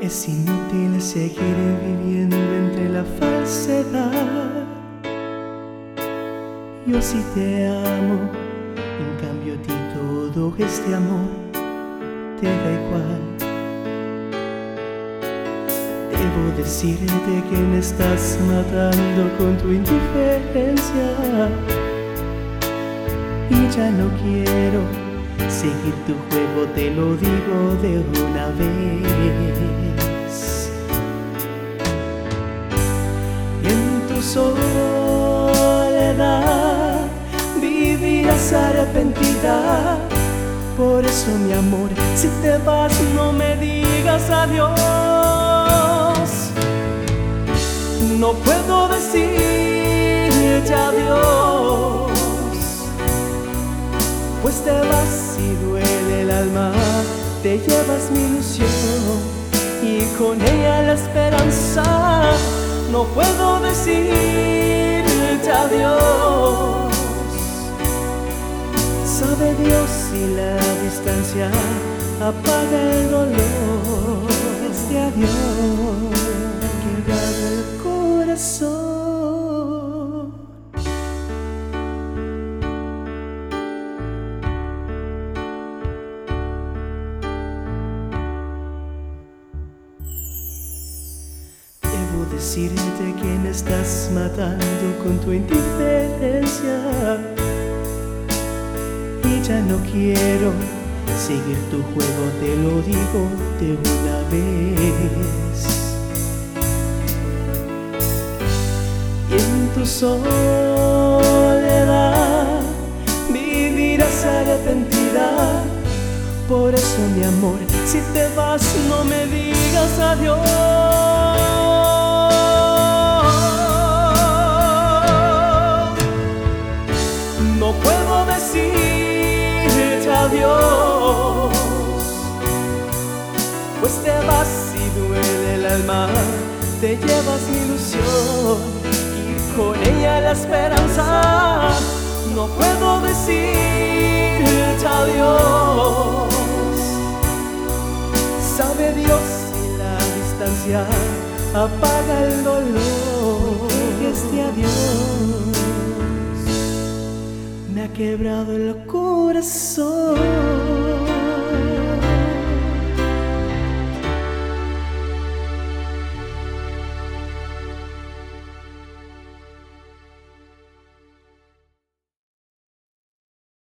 Es inútil seguir viviendo entre la falsedad. Yo sí te amo, en cambio a ti todo este amor te da igual. Debo decirte que me estás matando con tu indiferencia. Y ya no quiero seguir tu juego, te lo digo de una vez. Soledad vivirás arrepentida. Por eso, mi amor, si te vas, no me digas adiós. No puedo decirte adiós, pues te vas y duele el alma. Te llevas mi ilusión y con ella la esperanza. No puedo decirte adiós. Sabe Dios si la distancia apaga el dolor. Debo decirte que me estás matando con tu indiferencia. Y ya no quiero seguir tu juego, te lo digo de una vez. Y en tu soledad vivirás arrepentida. Por eso, mi amor, si te vas, no me digas adiós. Pues te vas y duele el alma, te llevas mi ilusión y con ella la esperanza. No puedo decirte adiós. Sabe Dios si la distancia apaga el dolor. Este adiós me ha quebrado el corazón.